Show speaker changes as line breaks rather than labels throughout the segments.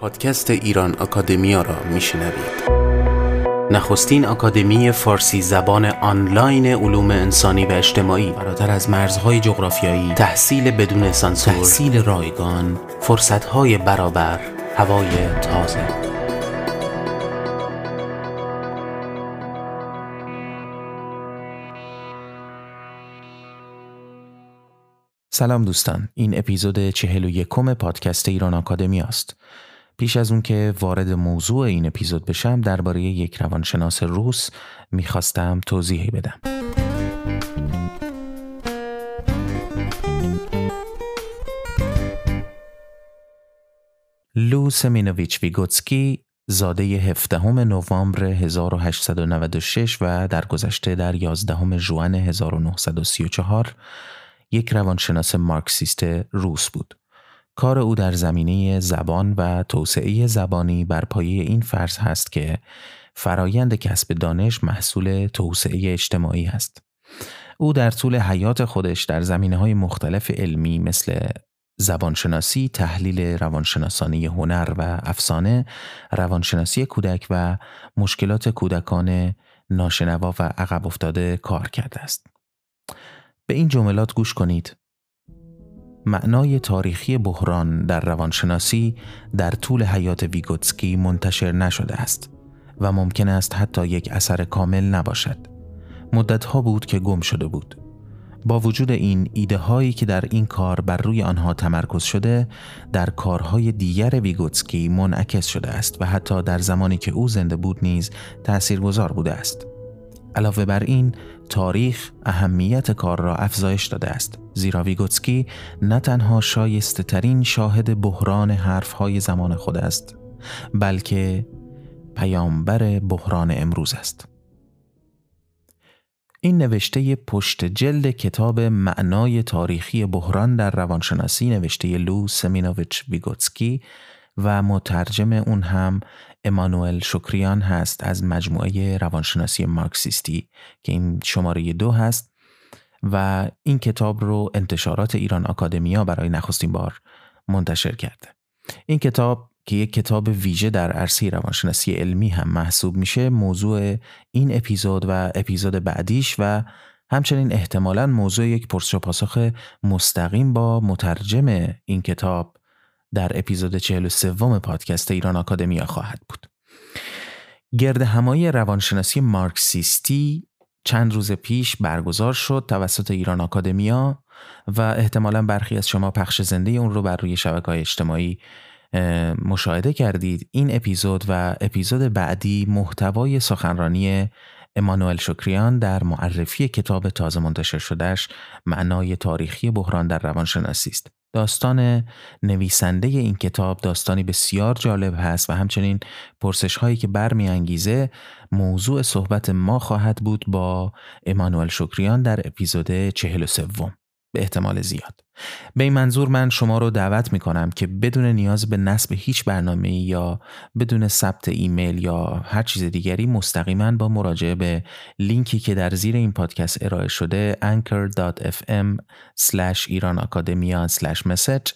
پادکست ایران اکادمیا را میشنوید. نخستین اکادمی فارسی زبان آنلاین علوم انسانی و اجتماعی فراتر از مرزهای جغرافیایی تحصیل بدون سانسور تحصیل رایگان فرصتهای برابر هوای تازه.
سلام دوستان این اپیزود چهل و یکم پادکست ایران آکادمی است. پیش از اون که وارد موضوع این اپیزود بشم درباره یک روانشناس روس می‌خواستم توضیحی بدم لو سمینوویچ ویگوتسکی زاده 17 نوامبر 1896 و در گذشته در 11 ژوئن 1934 یک روانشناس مارکسیست روس بود. کار او در زمینه زبان و توسعه زبانی بر پایه این فرض هست که فرایند کسب دانش محصول توسعه اجتماعی است. او در طول حیات خودش در زمینه های مختلف علمی مثل زبانشناسی، تحلیل روانشناسانی هنر و افسانه، روانشناسی کودک و مشکلات کودکان ناشنوا و عقب افتاده کار کرده است. به این جملات گوش کنید. معنای تاریخی بحران در روانشناسی در طول حیات ویگوتسکی منتشر نشده است و ممکن است حتی یک اثر کامل نباشد. مدتها بود که گم شده بود. با وجود این ایده هایی که در این کار بر روی آنها تمرکز شده در کارهای دیگر ویگوتسکی منعکس شده است و حتی در زمانی که او زنده بود نیز تاثیرگذار بوده است. علاوه بر این تاریخ اهمیت کار را افزایش داده است. زیرا ویگوتسکی نه تنها شایسته ترین شاهد بحران حرفه‌ای زمان خود است بلکه پیامبر بحران امروز است. این نوشته پشت جلد کتاب معنای تاریخی بحران در روانشناسی نوشته لو سمینوویچ ویگوتسکی و مترجم اون هم امانوئل شکریان هست از مجموعه روانشناسی مارکسیستی که این شماره دو هست و این کتاب رو انتشارات ایران آکادمیا برای نخستین بار منتشر کرده. این کتاب که یک کتاب ویژه در عرصه روانشناسی علمی هم محسوب میشه موضوع این اپیزود و اپیزود بعدیش و همچنین احتمالا موضوع یک پرسش و پاسخ مستقیم با مترجم این کتاب در اپیزود 43 پادکست ایران آکادمیا خواهد بود. گرد همایی روانشناسی مارکسیستی چند روز پیش برگزار شد توسط ایران آکادمیا و احتمالا برخی از شما پخش زنده اون رو بر روی شبکه های اجتماعی مشاهده کردید این اپیزود و اپیزود بعدی محتوای سخنرانی امانوئل شکریان در معرفی کتاب تازه منتشر شدهش معنای تاریخی بحران در روانشناسی است داستان نویسنده این کتاب داستانی بسیار جالب هست و همچنین پرسش هایی که برمیانگیزه موضوع صحبت ما خواهد بود با امانوئل شکریان در اپیزود چهل و سوم. به احتمال زیاد. به این منظور من شما رو دعوت می کنم که بدون نیاز به نصب هیچ برنامه یا بدون ثبت ایمیل یا هر چیز دیگری مستقیما با مراجعه به لینکی که در زیر این پادکست ارائه شده anchor.fm ایران message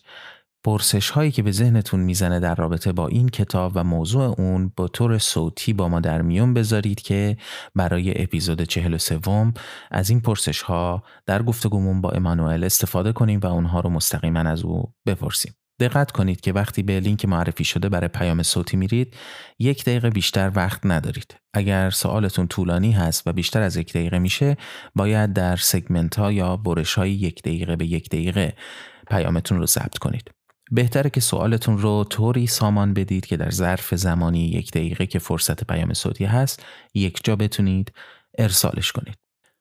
پرسش هایی که به ذهنتون می‌زنه در رابطه با این کتاب و موضوع اون با طور صوتی با ما در میون بذارید که برای اپیزود 43 از این پرسش ها در گفتگومون با امانوئل استفاده کنیم و اونها رو مستقیما از او بپرسیم. دقت کنید که وقتی به لینک معرفی شده برای پیام صوتی میرید یک دقیقه بیشتر وقت ندارید. اگر سوالتون طولانی هست و بیشتر از یک دقیقه میشه باید در سگمنت ها یا برش های یک دقیقه به یک دقیقه پیامتون رو ضبط کنید. بهتره که سوالتون رو طوری سامان بدید که در ظرف زمانی یک دقیقه که فرصت پیام صوتی هست یک جا بتونید ارسالش کنید.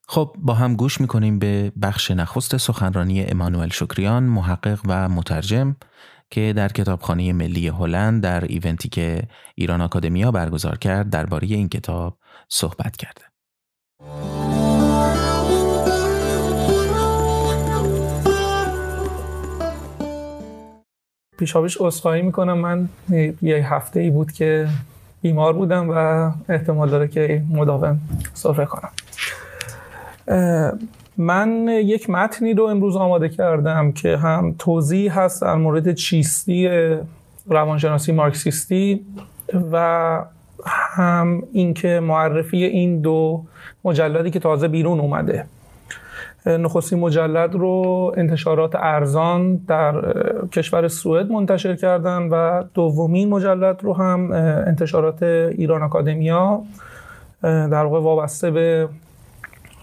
خب با هم گوش می‌کنیم به بخش نخست سخنرانی امانوئل شکریان محقق و مترجم که در کتابخانه ملی هلند در ایونتی که ایران آکادمیا برگزار کرد درباره این کتاب صحبت کرده.
پیشابش اصخایی می‌کنم. من یه هفته ای بود که بیمار بودم و احتمال داره که مداوم سفره کنم. من یک متنی رو امروز آماده کردم که هم توضیح هست در مورد چیستی روانشناسی مارکسیستی و هم اینکه معرفی این دو مجلدی که تازه بیرون اومده. نخستین مجلد رو انتشارات ارزان در کشور سوئد منتشر کردن و دومین مجلد رو هم انتشارات ایران اکادمیا در واقع وابسته به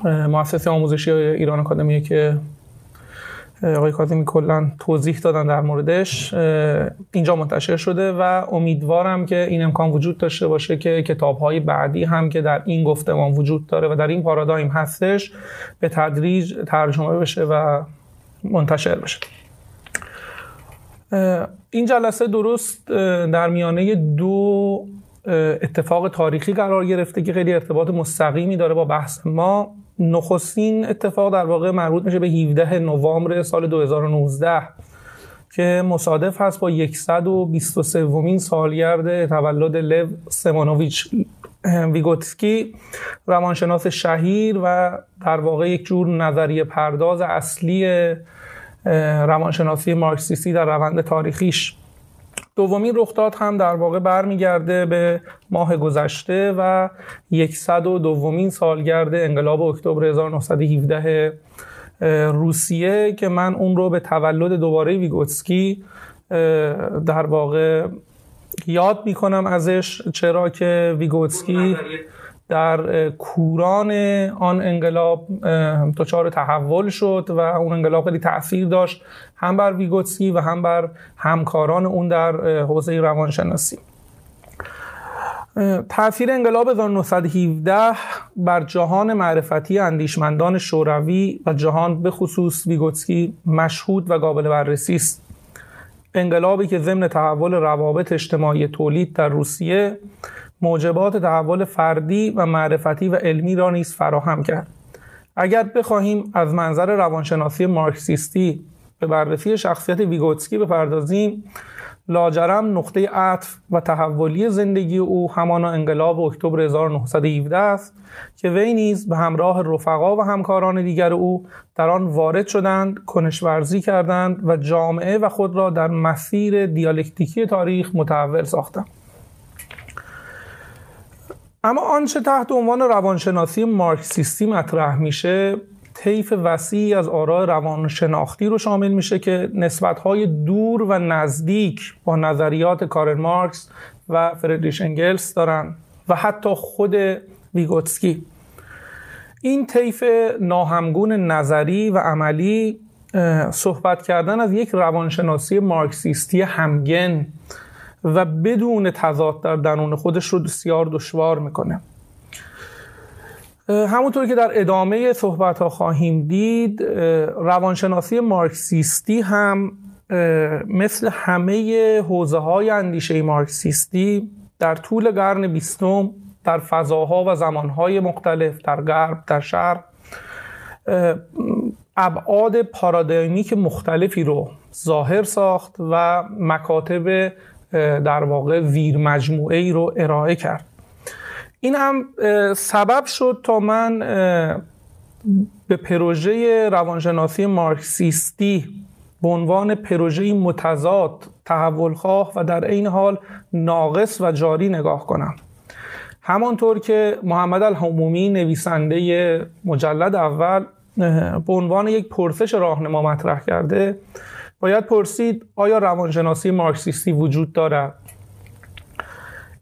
مؤسسه آموزشی ایران اکادمی که آقای کاظمی کلا توضیح دادن در موردش اینجا منتشر شده و امیدوارم که این امکان وجود داشته باشه که کتاب های بعدی هم که در این گفتمان وجود داره و در این پارادایم هستش به تدریج ترجمه بشه و منتشر بشه. این جلسه درست در میانه دو اتفاق تاریخی قرار گرفته که خیلی ارتباط مستقیمی داره با بحث ما. نخستین اتفاق در واقع مربوط میشه به 17 نوامبر سال 2019 که مصادف هست با 123 ومین سالگرد تولد لو سمانوویچ ویگوتسکی روانشناس شهیر و در واقع یک جور نظریه پرداز اصلی روانشناسی مارکسیستی در روند تاریخیش. دومین رخداد هم در واقع برمیگرده به ماه گذشته و یکصد و دومین سالگرد انقلاب اکتبر 1917 روسیه که من اون رو به تولد دوباره ویگوتسکی در واقع یاد می‌کنم ازش. چرا که ویگوتسکی در کوران آن انقلاب دچار تحول شد و اون انقلاب خیلی تاثیر داشت هم بر ویگوتسکی و هم بر همکاران اون در حوزه روانشناسی. تاثیر انقلاب 1917 بر جهان معرفتی اندیشمندان شوروی و جهان به خصوص ویگوتسکی مشهود و قابل بررسی است. انقلابی که ضمن تحول روابط اجتماعی تولید در روسیه موجبات تحول فردی و معرفتی و علمی را نیز فراهم کرد. اگر بخواهیم از منظر روانشناسی مارکسیستی به بررسی شخصیت ویگوتسکی بپردازیم لاجرم نقطه عطف و تحولی زندگی او همانا انقلاب اکتبر 1917 است که وی نیز به همراه رفقا و همکاران دیگر او در آن وارد شدند کنشورزی کردند و جامعه و خود را در مسیر دیالکتیکی تاریخ متحول ساختند. اما آنچه تحت عنوان روانشناسی مارکسیستی مطرح میشه طیف وسیعی از آراء روانشناختی رو شامل میشه که نسبتهای دور و نزدیک با نظریات کارل مارکس و فردریش انگلس دارن و حتی خود ویگوتسکی. این طیف ناهمگون نظری و عملی صحبت کردن از یک روانشناسی مارکسیستی همگن و بدون تضاد در درون خودش رو بسیار دشوار می‌کنه. همونطور که در ادامه صحبت ها خواهیم دید روانشناسی مارکسیستی هم مثل همه حوزه های اندیشه مارکسیستی در طول قرن بیستم در فضاها و زمانهای مختلف در غرب در شرق ابعاد پارادایمیک مختلفی رو ظاهر ساخت و مکاتب در واقع زیر مجموعه ای رو ارائه کرد. این هم سبب شد تا من به پروژه روانشناسی مارکسیستی به عنوان پروژه متضاد تحولخواه و در این حال ناقص و جاری نگاه کنم. همانطور که محمد الهمومی نویسنده مجلد اول به عنوان یک پرسش راهنما مطرح کرده باید پرسید آیا روانشناسی مارکسیستی وجود دارد؟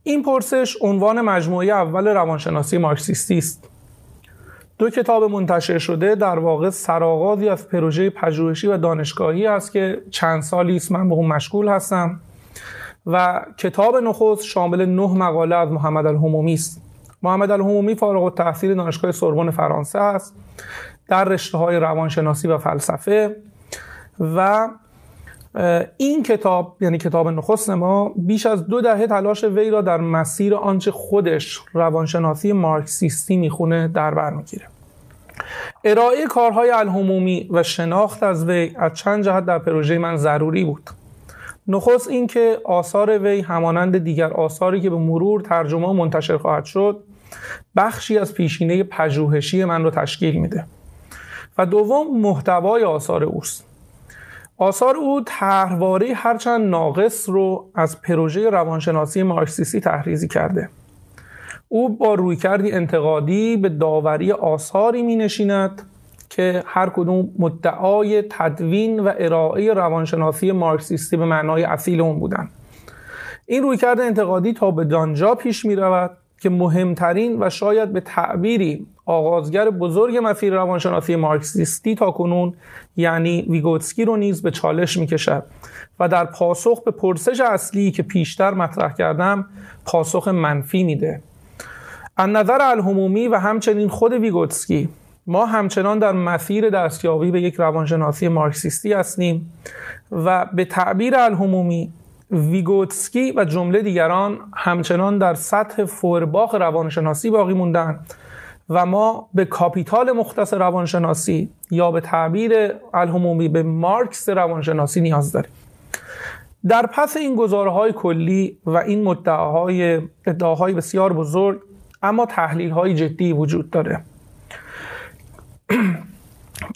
این پرسش عنوان مجموعه اول روانشناسی مارکسیستی است. دو کتاب منتشر شده در واقع سرآغازی از پروژه پژوهشی و دانشگاهی است که چند سالی است من به اون مشغول هستم و کتاب نخست شامل نه مقاله از محمد الهمومی است. محمد الهمومی فارغ التحصیل دانشگاه سوربن فرانسه است. در رشته های روانشناسی و فلسفه و این کتاب یعنی کتاب نخست ما بیش از دو دهه تلاش وی را در مسیر آنچه خودش روانشناسی مارکسیستی می‌خونه در بر می‌گیره. ارائه کارهای الهمومی و شناخت از وی از چند جهت در پروژه من ضروری بود. نخست اینکه آثار وی همانند دیگر آثاری که به مرور ترجمه منتشر خواهد شد بخشی از پیشینه پژوهشی من را تشکیل میده. و دوم محتوای آثار اوست. آثار او طرحواره هرچند ناقص رو از پروژه روانشناسی مارکسیستی تحریزی کرده. او با رویکردی انتقادی به داوری آثاری می نشیند که هر کدوم مدعای تدوین و ارائه روانشناسی مارکسیستی به معنای اصیل اون بودن. این رویکرد انتقادی تا به دانجا پیش می رود که مهمترین و شاید به تعبیری آغازگر بزرگ مسیر روانشناسی مارکسیستی تا کنون یعنی ویگوتسکی رو نیز به چالش می کشد و در پاسخ به پرسش اصلی که پیشتر مطرح کردم پاسخ منفی میده. از نظر الهمومی و همچنین خود ویگوتسکی ما همچنان در مسیر دستیابی به یک روانشناسی مارکسیستی هستیم و به تعبیر الهمومی ویگوتسکی و جمله دیگران همچنان در سطح فوئرباخ روانشناسی باقی موندن و ما به کاپیتال مختص روانشناسی یا به تعبیر الهمومی به مارکس روانشناسی نیاز داریم. در پس این گزارهای کلی و این مدعاهای ادعاهای بسیار بزرگ اما تحلیل های جدی وجود داره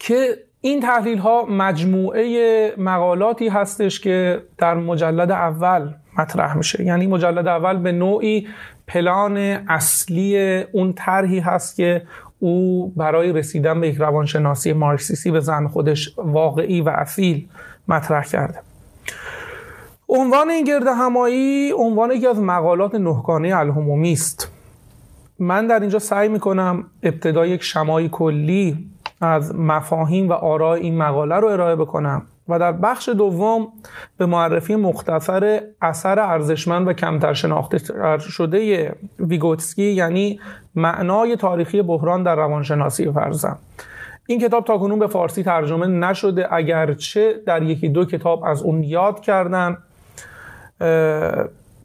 که این تحلیل ها مجموعه مقالاتی هستش که در مجلد اول مطرح میشه. یعنی مجلد اول به نوعی پلان اصلی اون طرحی هست که او برای رسیدن به یک روانشناسی مارکسیستی به زن خودش واقعی و اصیل مطرح کرده. عنوان این گرد همایی عنوان یکی از مقالات نهگانه الهمومی است. من در اینجا سعی می‌کنم ابتدا یک شمای کلی از مفاهیم و آراء این مقاله رو ارائه بکنم و در بخش دوم به معرفی مختصر اثر ارزشمند و کمتر شناخته شده ویگوتسکی یعنی معنای تاریخی بحران در روانشناسی بپردازم این کتاب تا کنون به فارسی ترجمه نشده اگرچه در یکی دو کتاب از اون یاد کردن.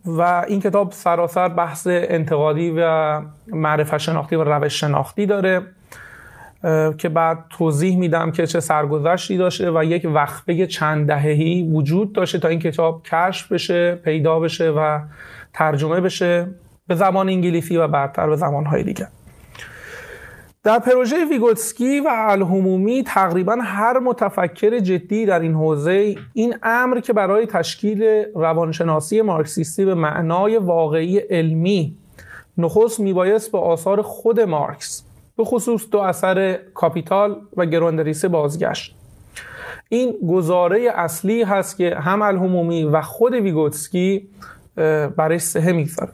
و این کتاب سراسر بحث انتقادی و معرفت شناختی و روش شناختی داره. که بعد توضیح میدم که چه سرگذشتی داشته و یک وقفه چند دههی وجود داشته تا این کتاب کشف بشه پیدا بشه و ترجمه بشه به زبان انگلیسی و بعدتر به زبانهای دیگه. در پروژه ویگوتسکی و الهمومی تقریبا هر متفکر جدی در این حوزه این امر که برای تشکیل روانشناسی مارکسیستی به معنای واقعی علمی نخست میبایست به آثار خود مارکس به خصوص دو اثر کاپیتال و گروندریسه بازگشت. این گزاره اصلی هست که هم الهمومی و خود ویگوتسکی برای سهه می‌گذاره.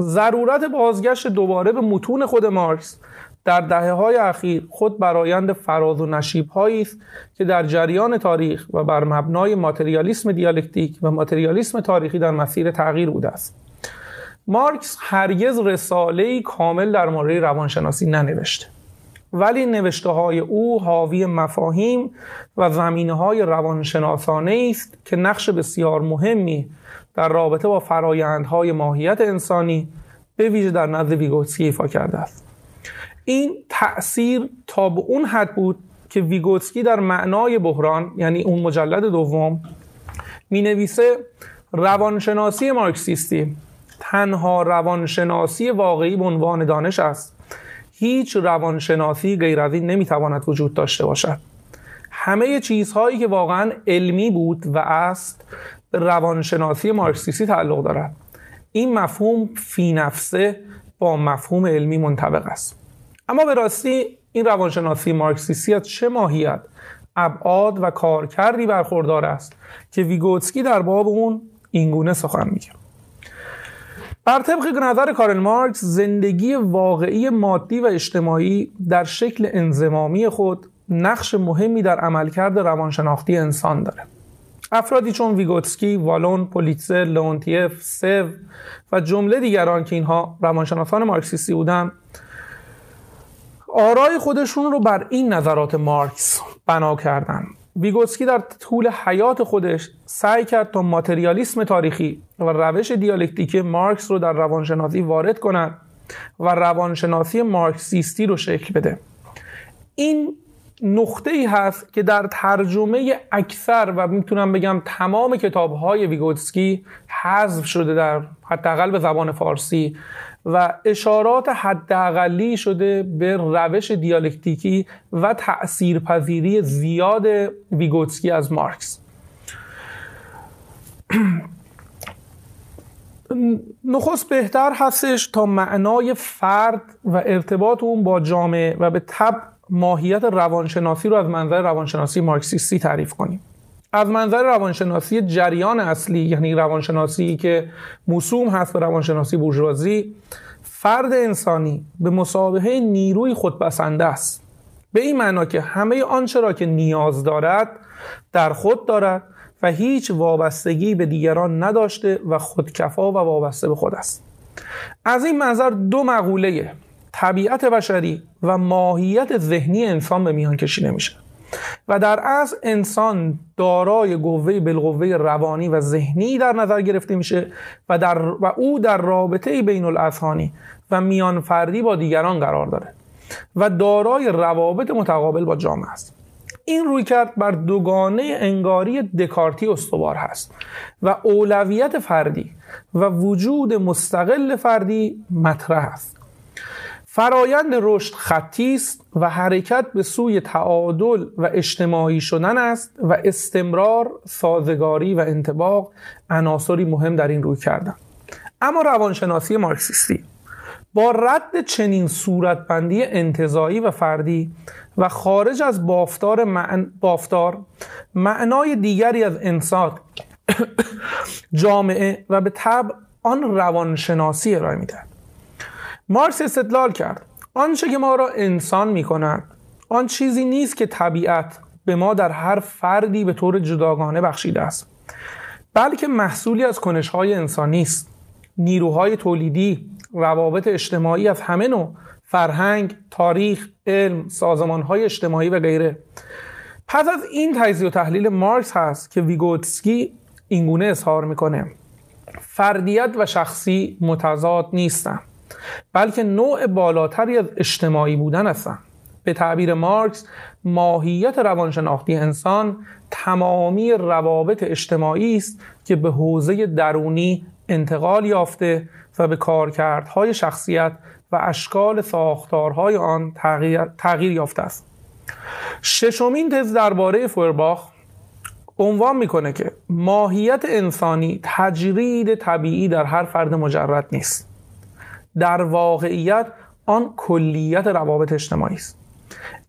ضرورت بازگشت دوباره به متون خود مارکس در دهه های اخیر خود برایند فراز و نشیب هایی است که در جریان تاریخ و بر مبنای ماتریالیسم دیالکتیک و ماتریالیسم تاریخی در مسیر تغییر بوده است. مارکس هرگز رساله کامل در مورد روانشناسی ننوشته. ولی نوشته های او حاوی مفاهیم و زمینه های روانشناسانه است که نقش بسیار مهمی در رابطه با فرایندهای ماهیت انسانی به ویژه در نزد ویگوتسکی ایفا کرده است. این تأثیر تا به اون حد بود که ویگوتسکی در معنای بحران یعنی اون مجلد دوم می نویسه روانشناسی مارکسیستی تنها روانشناسی واقعی به عنوان دانش است. هیچ روانشناسی غیر از این نمی‌تواند وجود داشته باشد. همه چیزهایی که واقعا علمی بود و است به روانشناسی مارکسیستی تعلق دارد. این مفهوم فی نفسه با مفهوم علمی منطبق است. اما به راستی این روانشناسی مارکسیستی از چه ماهیت ابعاد و کارکردی برخوردار است که ویگوتسکی در باب اون اینگونه سخن میگه. بر طبق نظر کارل مارکس زندگی واقعی مادی و اجتماعی در شکل انزمامی خود نقش مهمی در عملکرد روانشناختی انسان داره. افرادی چون ویگوتسکی، والون، پولیتزر، لونتیف، سو و جمله دیگران که اینها روانشناسان مارکسیستی بودند آرای خودشون رو بر این نظرات مارکس بنا کردن. ویگوتسکی در طول حیات خودش سعی کرد تا ماتریالیسم تاریخی و روش دیالکتیکی مارکس رو در روانشناسی وارد کند و روانشناسی مارکسیستی رو شکل بده. این نقطه ای هست که در ترجمه اکثر و می‌تونم بگم تمام کتاب های ویگوتسکی حذف شده در حداقل به زبان فارسی و اشارات حداقلی شده به روش دیالکتیکی و تاثیرپذیری زیاد ویگوتسکی از مارکس. نخست بهتر هستش تا معنای فرد و ارتباط اون با جامعه و به تب ماهیت روانشناسی رو از منظر روانشناسی مارکسیستی تعریف کنیم. از منظر روانشناسی جریان اصلی یعنی روانشناسی که موسوم هست به روانشناسی بورژوازی فرد انسانی به مسابقه نیروی خودپسنده است. به این معنا که همه آنچه را که نیاز دارد در خود دارد و هیچ وابستگی به دیگران نداشته و خودکفا و وابسته به خود است. از این منظر دو مقوله طبیعت بشری و ماهیت ذهنی انسان به میان کشیده میشه. و در از انسان دارای قوه بالقوه روانی و ذهنی در نظر گرفته میشه و, در و او در رابطه بین الاذهانی و میان فردی با دیگران قرار داره و دارای روابط متقابل با جامعه است. این روی کرد بر دوگانه انگاری دکارتی استوار هست و اولویت فردی و وجود مستقل فردی مطرح است. فرایند رشد خطی است و حرکت به سوی تعادل و اجتماعی شدن است و استمرار سازگاری و انتباق عناصری مهم در این روی کردن. اما روانشناسی مارکسیستی با رد چنین صورتبندی انتظایی و فردی و خارج از بافتار, معن... بافتار معنای دیگری از انسان جامعه و به طب آن روانشناسی ارائه می‌دهد. مارکس استدلال کرد. آنچه که ما را انسان می کند آن چیزی نیست که طبیعت به ما در هر فردی به طور جداگانه بخشیده است بلکه محصولی از کنشهای انسانی است نیروهای تولیدی روابط اجتماعی از همه نوع فرهنگ، تاریخ، علم، سازمانهای اجتماعی و غیره. پس از این تجزیه و تحلیل مارکس هست که ویگوتسکی اینگونه اظهار می‌کنه. فردیت و شخصی متضاد نیستند بلکه نوع بالاتری از اجتماعی بودن هستند به تعبیر مارکس ماهیت روانشناختی انسان تمامی روابط اجتماعی است که به حوزه درونی انتقال یافته و به کارکردهای شخصیت و اشکال ساختارهای آن تغییر, تغییر یافته است. ششمین تز درباره فورباخ عنوان می‌کنه که ماهیت انسانی تجرید طبیعی در هر فرد مجرد نیست. در واقعیت آن کلیت روابط اجتماعی است.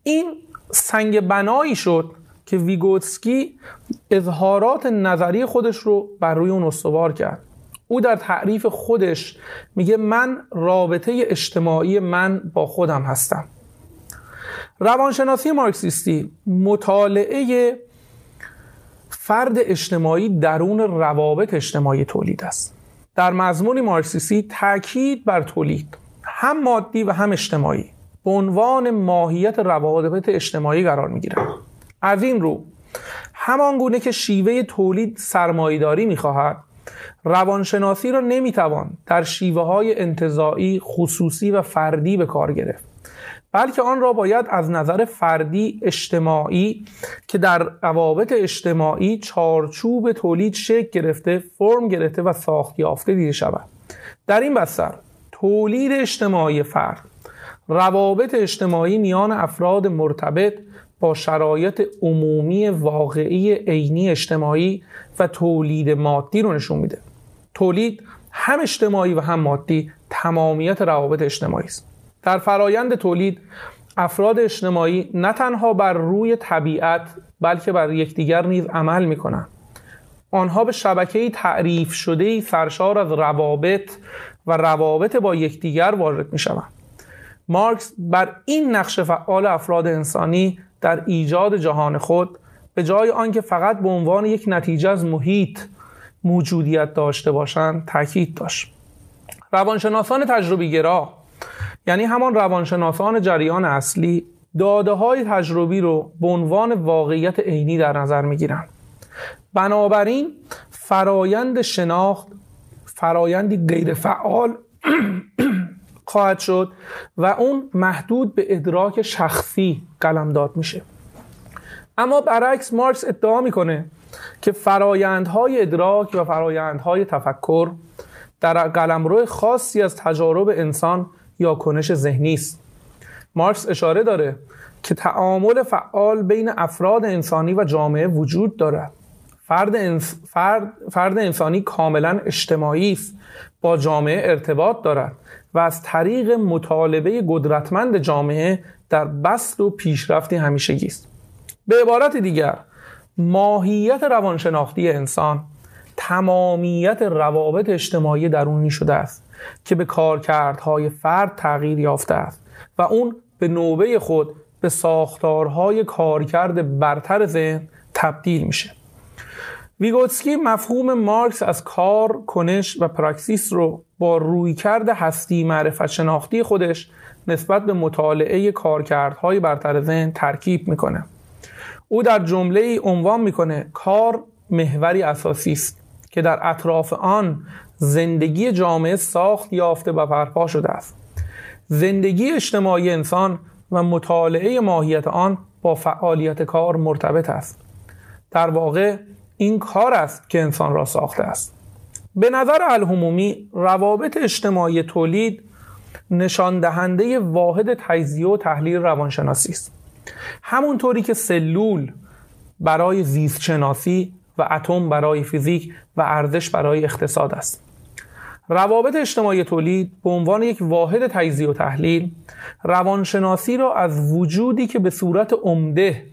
این سنگ بنایی شد که ویگوتسکی اظهارات نظری خودش رو بر روی اون استوار کرد. او در تعریف خودش میگه من رابطه اجتماعی من با خودم هستم. روانشناسی مارکسیستی مطالعه فرد اجتماعی درون روابط اجتماعی تولید است. در مضمون مارکسیستی تاکید بر تولید هم مادی و هم اجتماعی. به عنوان ماهیت روابط اجتماعی قرار می‌گیرد. از این رو همان گونه که شیوه تولید سرمایهداری می‌خواهد روانشناسی را نمی‌توان در شیوه های انتظاعی خصوصی و فردی به کار گرفت. بلکه آن را باید از نظر فردی اجتماعی که در روابط اجتماعی چارچوب تولید شکل گرفته فرم گرفته و ساخت یافته دیده شود. در این بستر تولید اجتماعی فرد روابط اجتماعی میان افراد مرتبط با شرایط عمومی واقعی عینی اجتماعی و تولید مادی رو نشون میده. تولید هم اجتماعی و هم مادی تمامیت روابط اجتماعی است. در فرایند تولید افراد اجتماعی نه تنها بر روی طبیعت بلکه بر یکدیگر نیز عمل می‌کنند آنها به شبکه تعریف شده سرشار از روابط و روابط با یکدیگر وارد می شوند. مارکس بر این نقش فعال افراد انسانی در ایجاد جهان خود به جای آنکه فقط به عنوان یک نتیجه از محیط موجودیت داشته باشند تاکید داشت روانشناسان تجربیگرا یعنی همان روانشناسان جریان اصلی داده های تجربی رو به عنوان واقعیت عینی در نظر می گیرن. بنابراین فرایند شناخت فرایندی غیر فعال خواهد شد و اون محدود به ادراک شخصی قلمداد میشه اما برعکس مارکس ادعا می‌کنه که فرایندهای ادراک و فرایندهای تفکر در قلمرو خاصی از تجارب انسان یا کنش ذهنی است. مارکس اشاره داره که تعامل فعال بین افراد انسانی و جامعه وجود دارد. فرد, فرد... فرد انسانی کاملا اجتماعی است با جامعه ارتباط دارد و از طریق مطالبه قدرتمند جامعه در بست و پیشرفتی همیشگی است. به عبارت دیگر ماهیت روانشناختی انسان تمامیت روابط اجتماعی درونی شده است. که به کارکردهای فرد تغییر یافته است و اون به نوبه خود به ساختارهای کارکرد برتر ذهن تبدیل میشه. ویگوتسکی مفهوم مارکس از کار، کنش و پراکسیس رو با رویکرد هستی معرفت شناختی خودش نسبت به مطالعه کارکردهای برتر ذهن ترکیب می‌کنه. او در جمله ای عنوان می‌کنه کار محوری اساسی است که در اطراف آن زندگی جامعه ساخت یافته و برپا شده است. زندگی اجتماعی انسان و مطالعه ماهیت آن با فعالیت کار مرتبط است. در واقع این کار است که انسان را ساخته است. به نظر الهمومی روابط اجتماعی تولید نشان دهنده واحد تجزیه و تحلیل روانشناسی است. همونطوری که سلول برای زیست شناسی و اتم برای فیزیک و ارزش برای اقتصاد است. روابط اجتماعی تولید به عنوان یک واحد تجزیه و تحلیل روانشناسی را از وجودی که به صورت عمده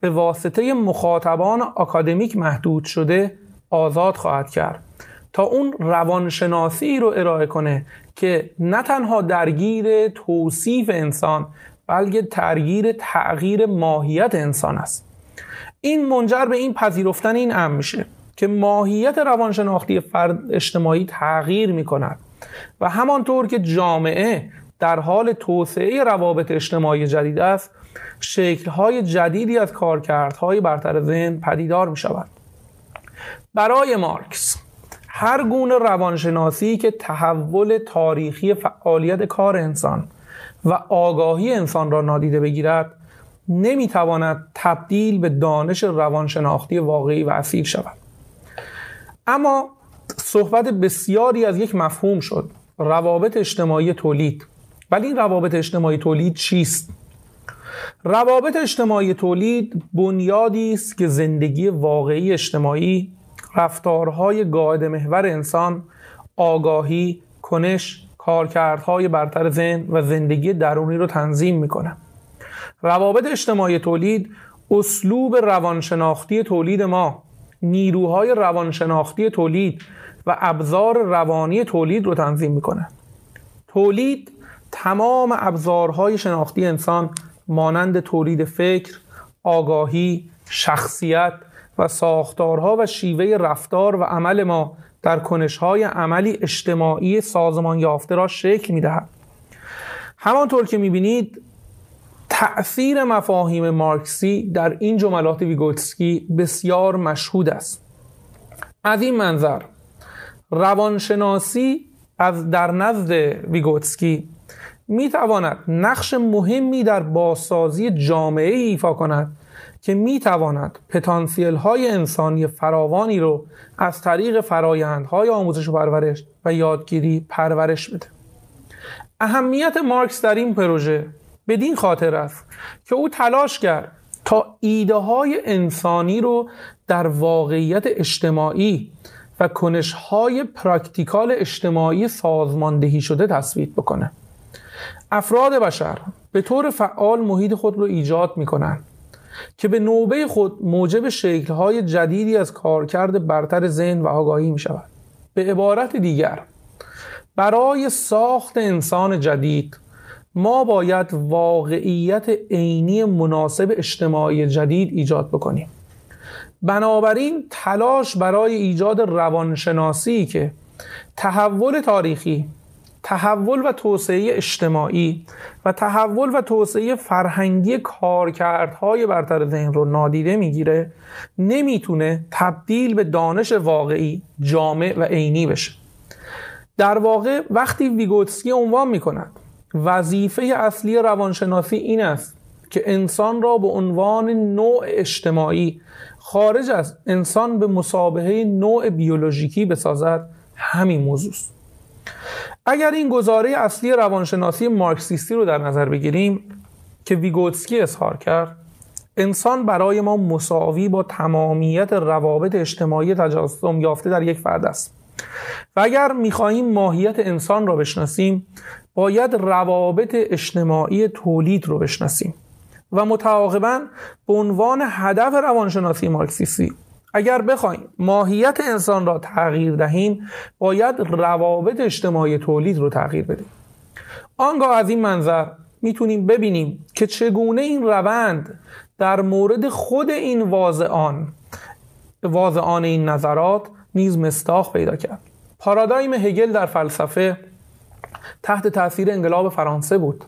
به واسطه مخاطبان آکادمیک محدود شده آزاد خواهد کرد تا اون روانشناسی رو ارائه کنه که نه تنها درگیر توصیف انسان بلکه درگیر تغییر ماهیت انسان است. این منجر به این پذیرفتن این امر میشه. که ماهیت روانشناختی فرد اجتماعی تغییر می کند و همانطور که جامعه در حال توسعه روابط اجتماعی جدید است شکلهای جدیدی از کارکردهای برتر ذهن پدیدار می شود برای مارکس هر گونه روانشناسی که تحول تاریخی فعالیت کار انسان و آگاهی انسان را نادیده بگیرد نمی‌تواند تبدیل به دانش روانشناختی واقعی و اصیل شود. اما صحبت بسیاری از یک مفهوم شد روابط اجتماعی تولید. ولی این روابط اجتماعی تولید چیست؟ روابط اجتماعی تولید بنیادی است که زندگی واقعی اجتماعی رفتارهای قاعده محور انسان آگاهی کنش کارکردهای برتر ذهن و زندگی درونی رو تنظیم می‌کنه. روابط اجتماعی تولید اسلوب روانشناختی تولید ما. نیروهای روانشناختی تولید و ابزار روانی تولید رو تنظیم می‌کنه. تولید تمام ابزارهای شناختی انسان مانند تولید فکر، آگاهی، شخصیت و ساختارها و شیوه رفتار و عمل ما در کنشهای عملی اجتماعی سازمان یافته را شکل می‌دهد. همانطور که می‌بینید تأثیر مفاهیم مارکسی در این جملات ویگوتسکی بسیار مشهود است. از این منظر روانشناسی از در نزد ویگوتسکی می تواند نقش مهمی در بازسازی جامعه ایفا کند که می تواند پتانسیل های انسانی فراوانی رو از طریق فرایندهای آموزش و پرورش و یادگیری پرورش بده. اهمیت مارکس در این پروژه بدین خاطر است که او تلاش کرد تا ایده های انسانی رو در واقعیت اجتماعی و کنش های پراکتیکال اجتماعی سازماندهی شده تصویب بکنه. افراد بشر به طور فعال محیط خود رو ایجاد می که به نوبه خود موجب شکلهای جدیدی از کارکرد برتر ذهن و آگاهی می شود به عبارت دیگر برای ساخت انسان جدید ما باید واقعیت عینی مناسب اجتماعی جدید ایجاد بکنیم. بنابراین تلاش برای ایجاد روانشناسی که تحول تاریخی تحول و توسعه اجتماعی و تحول و توسعه فرهنگی کارکردهای برتر ذهن رو نادیده می‌گیره نمی‌تونه تبدیل به دانش واقعی جامع و عینی بشه. در واقع وقتی ویگوتسکی عنوان می‌کند وظیفه اصلی روانشناسی این است که انسان را به عنوان نوع اجتماعی خارج از انسان به مسابقه نوع بیولوژیکی بسازد. همین موضوع است. اگر این گزاره اصلی روانشناسی مارکسیستی رو در نظر بگیریم که ویگوتسکی اظهار کرد انسان برای ما مساوی با تمامیت روابط اجتماعی تجسم یافته در یک فرد است. و اگر می‌خواهیم ماهیت انسان را بشناسیم باید روابط اجتماعی تولید رو بشناسیم و متعاقبا به عنوان هدف روانشناسی مارکسیستی اگر بخوایم ماهیت انسان را تغییر دهیم باید روابط اجتماعی تولید رو تغییر بدیم. آنگاه از این منظر می‌تونیم ببینیم که چگونه این روند در مورد خود این واضعان واضعان این نظرات نیز مستاخ پیدا کرد. پارادایم هگل در فلسفه تحت تاثیر انقلاب فرانسه بود.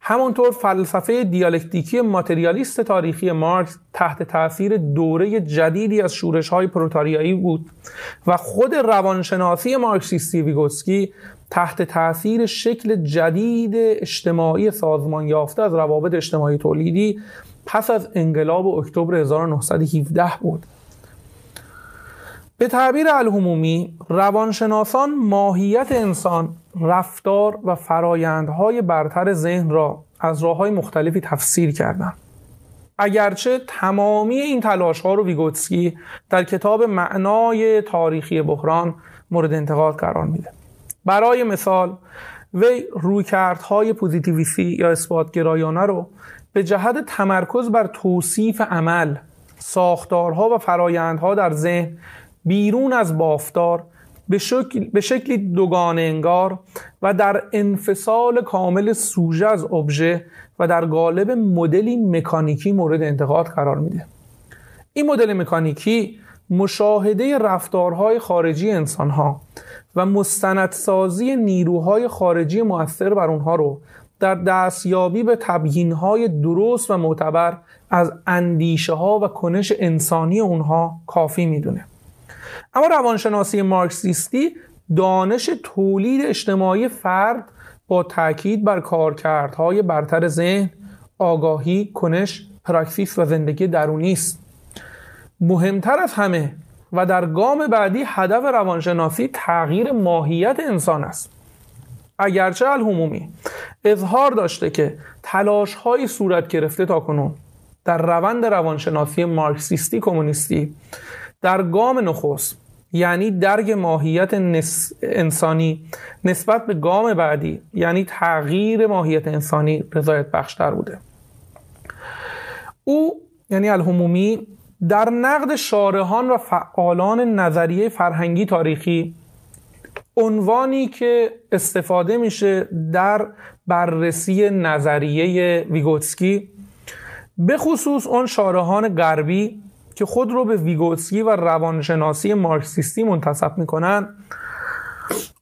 همانطور فلسفه دیالکتیکی ماتریالیست تاریخی مارکس تحت تاثیر دوره جدیدی از شورش های پروتاریایی بود و خود روانشناسی مارکسیستی ویگوتسکی تحت تاثیر شکل جدید اجتماعی سازمان یافته از روابط اجتماعی تولیدی پس از انقلاب اکتبر 1917 بود. به تعبیر الهمومی روانشناسان ماهیت انسان رفتار و فرایندهای برتر ذهن را از راه های مختلفی تفسیر کردند. اگرچه تمامی این تلاش ها رو ویگوتسکی در کتاب معنای تاریخی بحران مورد انتقاد قرار میده. برای مثال وی رویکردهای پوزیتیویستی یا اثباتگرایانه رو به جهت تمرکز بر توصیف عمل ساختارها و فرایندها در ذهن بیرون از بافتار به, شکل، به شکلی دوگانه انگار و در انفصال کامل سوژه از ابژه و در قالب مدلی مکانیکی مورد انتقاد قرار میده. این مدل مکانیکی مشاهده رفتارهای خارجی انسانها و مستندسازی نیروهای خارجی مؤثر بر اونها رو در دستیابی به تبیینهای درست و معتبر از اندیشه ها و کنش انسانی اونها کافی می‌دونه. اما روانشناسی مارکسیستی دانش تولید اجتماعی فرد با تاکید بر کارکردهای برتر ذهن آگاهی کنش پراکسیس و زندگی درونی است. مهمتر از همه و در گام بعدی هدف روانشناسی تغییر ماهیت انسان است. اگرچه الهمومی اظهار داشته که تلاش های صورت گرفته تا کنون در روند روانشناسی مارکسیستی کمونیستی در گام نخست یعنی درگ ماهیت انسانی نسبت به گام بعدی یعنی تغییر ماهیت انسانی رضایت بخشتر بوده. او یعنی الهمومی در نقد شارحان و فعالان نظریه فرهنگی تاریخی عنوانی که استفاده میشه در بررسی نظریه ویگوتسکی به خصوص اون شارحان غربی که خود رو به ویگوتسکی و روانشناسی مارکسیستی منتسب می‌کنن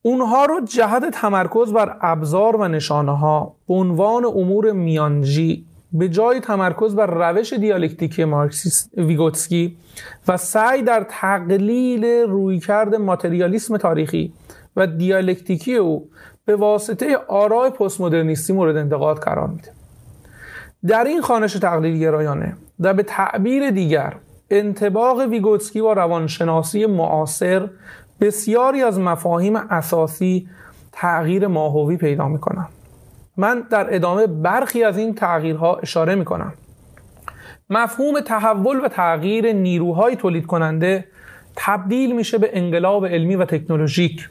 اونها رو جهت تمرکز بر ابزار و نشانه ها عنوان امور میانجی به جای تمرکز بر روش دیالکتیکی مارکسیست ویگوتسکی و سعی در تقلیل رویکرد ماتریالیسم تاریخی و دیالکتیکی او به واسطه آرای پست مدرنیستی مورد انتقاد قرار میده. در این خانش تقلیل گرایانه و به تعبیر دیگر انتباق ویگوتسکی با روانشناسی معاصر بسیاری از مفاهیم اساسی تغییر ماهوی پیدا می‌کنن. من در ادامه برخی از این تغییرها اشاره می‌کنم. مفهوم تحول و تغییر نیروهای تولید کننده تبدیل میشه به انقلاب علمی و تکنولوژیک.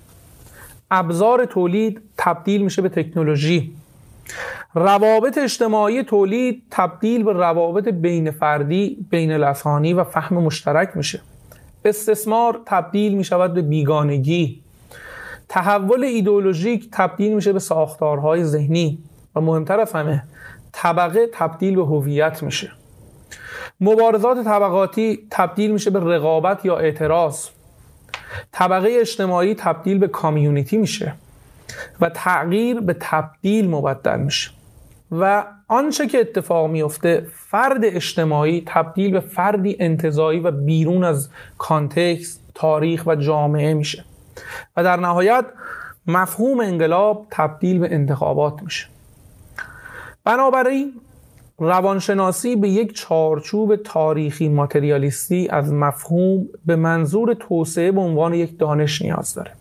ابزار تولید تبدیل میشه به تکنولوژی. روابط اجتماعی تولید تبدیل به روابط بین فردی بین لسانی و فهم مشترک میشه. استثمار تبدیل می‌شود به بیگانگی. تحول ایدئولوژیک تبدیل میشه به ساختارهای ذهنی و مهمتر از همه طبقه تبدیل به هویت میشه. مبارزات طبقاتی تبدیل میشه به رقابت یا اعتراض. طبقه اجتماعی تبدیل به کامیونیتی میشه. و تغییر به تبدیل مبدل میشه. و آنچه که اتفاق میفته فرد اجتماعی تبدیل به فردی انتظایی و بیرون از کانتکست تاریخ و جامعه میشه. و در نهایت مفهوم انقلاب تبدیل به انتخابات میشه. بنابراین روانشناسی به یک چارچوب تاریخی ماتریالیستی از مفهوم به منظور توسعه به عنوان یک دانش نیاز داره.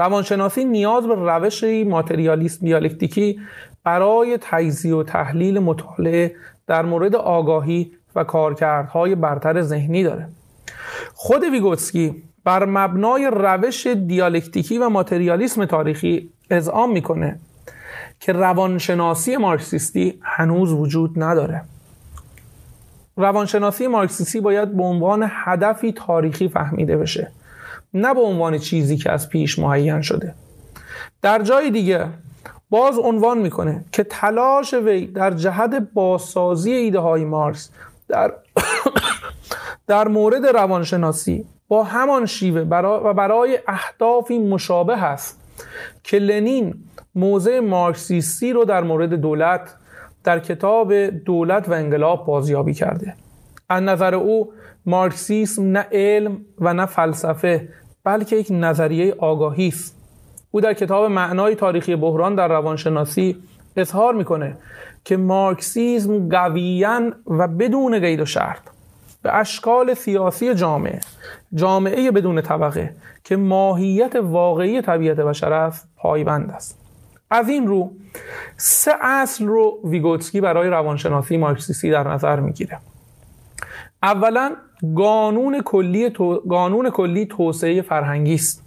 روانشناسی نیاز به روش ماتریالیست دیالکتیکی برای تجزیه و تحلیل مطالعه در مورد آگاهی و کارکردهای برتر ذهنی داره. خود ویگوتسکی بر مبنای روش دیالکتیکی و ماتریالیسم تاریخی اذعان می‌کنه که روانشناسی مارکسیستی هنوز وجود نداره. روانشناسی مارکسیستی باید به عنوان هدفی تاریخی فهمیده بشه. نه به عنوان چیزی که از پیش معین شده. در جای دیگه باز عنوان می‌کنه که تلاش وی در جهت بازسازی ایده های مارکس در, در مورد روانشناسی با همان شیوه و برای اهدافی مشابه است که لنین موضع مارکسیستی رو در مورد دولت در کتاب دولت و انقلاب بازیابی کرده. از نظر او مارکسیسم نه علم و نه فلسفه بلکه یک نظریه آگاهی است. او در کتاب معنای تاریخی بحران در روانشناسی اظهار می‌کنه که مارکسیزم قویا و بدون قید و شرط به اشکال سیاسی جامعه جامعه بدون طبقه که ماهیت واقعی طبیعت بشر است پایبند است. از این رو سه اصل رو ویگوتسکی برای روانشناسی مارکسیستی در نظر می‌گیره. اولا قانون کلی قانون کلی توسعه فرهنگی است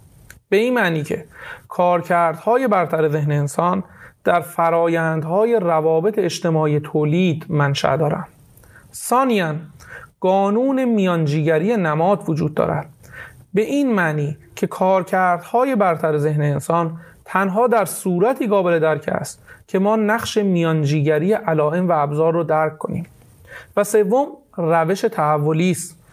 به این معنی که کارکردهای برتر ذهن انسان در فرایندهای روابط اجتماعی تولید منشأ دارند. ثانیا قانون میانجیگری نماد وجود دارد. به این معنی که کارکردهای برتر ذهن انسان تنها در صورتی قابل درک است که ما نقش میانجیگری علائم و ابزار رو درک کنیم. و سوم روش تحولی است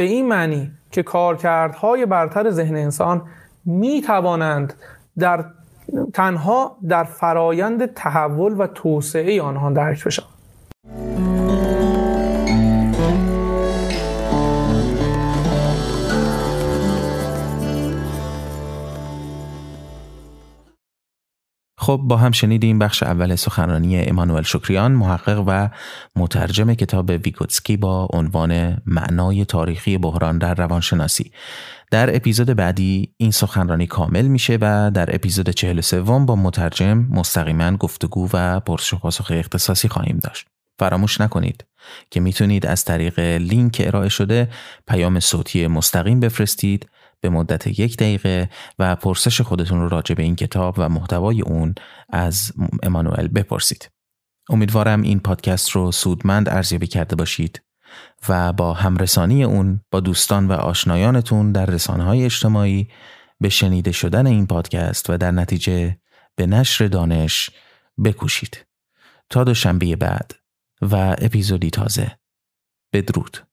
به این معنی که کارکردهای برتر ذهن انسان می توانند در تنها در فرایند تحول و توسعه آنها درک بشوند.
خب با هم شنیدیم بخش اول سخنرانی امانوئل شکریان محقق و مترجم کتاب ویگوتسکی با عنوان معنای تاریخی بحران در روانشناسی. در اپیزود بعدی این سخنرانی کامل میشه و در اپیزود 43 با مترجم مستقیما گفتگو و پرسش و پاسخ اختصاصی خواهیم داشت. فراموش نکنید که می‌تونید از طریق لینک ارائه شده پیام صوتی مستقیم بفرستید به مدت یک دقیقه و پرسش خودتون رو راجع به این کتاب و محتوای اون از امانوئل بپرسید. امیدوارم این پادکست رو سودمند ارزیابی کرده باشید و با همرسانی اون با دوستان و آشنایانتون در رسانه های اجتماعی به شنیده شدن این پادکست و در نتیجه به نشر دانش بکوشید. تا دوشنبه بعد و اپیزودی تازه بدرود